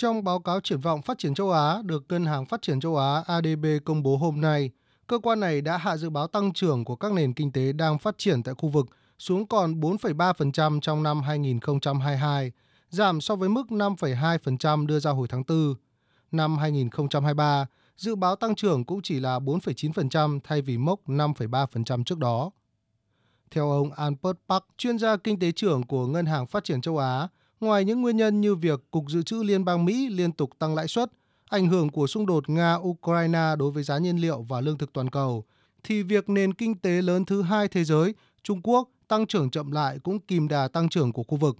Trong báo cáo triển vọng phát triển châu Á được Ngân hàng Phát triển châu Á ADB công bố hôm nay, cơ quan này đã hạ dự báo tăng trưởng của các nền kinh tế đang phát triển tại khu vực xuống còn 4,3% trong năm 2022, giảm so với mức 5,2% đưa ra hồi tháng 4. Năm 2023, dự báo tăng trưởng cũng chỉ là 4,9% thay vì mốc 5,3% trước đó. Theo ông Albert Park, chuyên gia kinh tế trưởng của Ngân hàng Phát triển châu Á, ngoài những nguyên nhân như việc Cục Dự trữ Liên bang Mỹ liên tục tăng lãi suất, ảnh hưởng của xung đột Nga-Ukraine đối với giá nhiên liệu và lương thực toàn cầu, thì việc nền kinh tế lớn thứ hai thế giới, Trung Quốc, tăng trưởng chậm lại cũng kìm đà tăng trưởng của khu vực.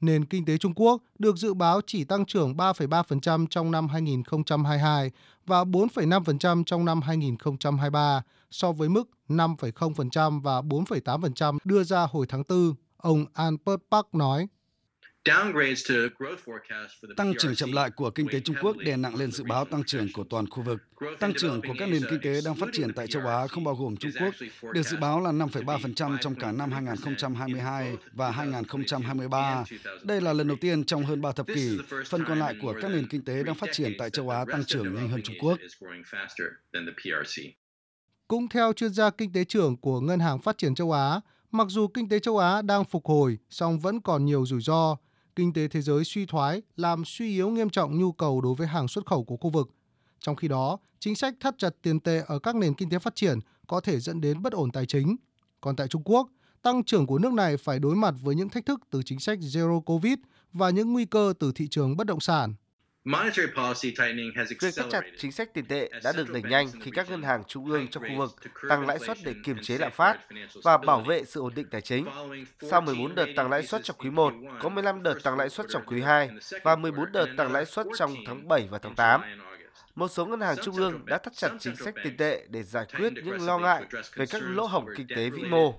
Nền kinh tế Trung Quốc được dự báo chỉ tăng trưởng 3,3% trong năm 2022 và 4,5% trong năm 2023 so với mức 5,0% và 4,8% đưa ra hồi tháng 4, ông Albert Park nói. Tăng trưởng chậm lại của kinh tế Trung Quốc đè nặng lên dự báo tăng trưởng của toàn khu vực. Tăng trưởng của các nền kinh tế đang phát triển tại châu Á không bao gồm Trung Quốc, được dự báo là 5,3% trong cả năm 2022 và 2023. Đây là lần đầu tiên trong hơn 3 thập kỷ, phần còn lại của các nền kinh tế đang phát triển tại châu Á tăng trưởng nhanh hơn Trung Quốc. Cũng theo chuyên gia kinh tế trưởng của Ngân hàng Phát triển châu Á, mặc dù kinh tế châu Á đang phục hồi, song vẫn còn nhiều rủi ro. Kinh tế thế giới suy thoái làm suy yếu nghiêm trọng nhu cầu đối với hàng xuất khẩu của khu vực. Trong khi đó, chính sách thắt chặt tiền tệ ở các nền kinh tế phát triển có thể dẫn đến bất ổn tài chính. Còn tại Trung Quốc, tăng trưởng của nước này phải đối mặt với những thách thức từ chính sách Zero Covid và những nguy cơ từ thị trường bất động sản. Việc thắt chặt chính sách tiền tệ đã được đẩy nhanh khi các ngân hàng trung ương trong khu vực tăng lãi suất để kiềm chế lạm phát và bảo vệ sự ổn định tài chính. Sau 14 đợt tăng lãi suất trong quý 1, có 15 đợt tăng lãi suất trong quý 2 và 14 đợt tăng lãi suất trong tháng 7 và tháng 8. Một số ngân hàng trung ương đã thắt chặt chính sách tiền tệ để giải quyết những lo ngại về các lỗ hổng kinh tế vĩ mô.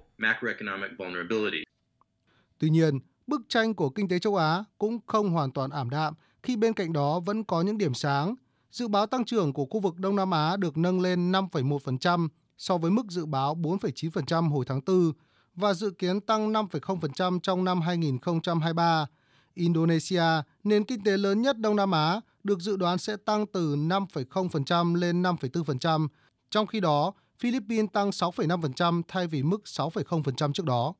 Tuy nhiên, bức tranh của kinh tế châu Á cũng không hoàn toàn ảm đạm khi bên cạnh đó vẫn có những điểm sáng. Dự báo tăng trưởng của khu vực Đông Nam Á được nâng lên 5,1% so với mức dự báo 4,9% hồi tháng 4 và dự kiến tăng 5,0% trong năm 2023. Indonesia, nền kinh tế lớn nhất Đông Nam Á, được dự đoán sẽ tăng từ 5,0% lên 5,4%, trong khi đó Philippines tăng 6,5% thay vì mức 6,0% trước đó.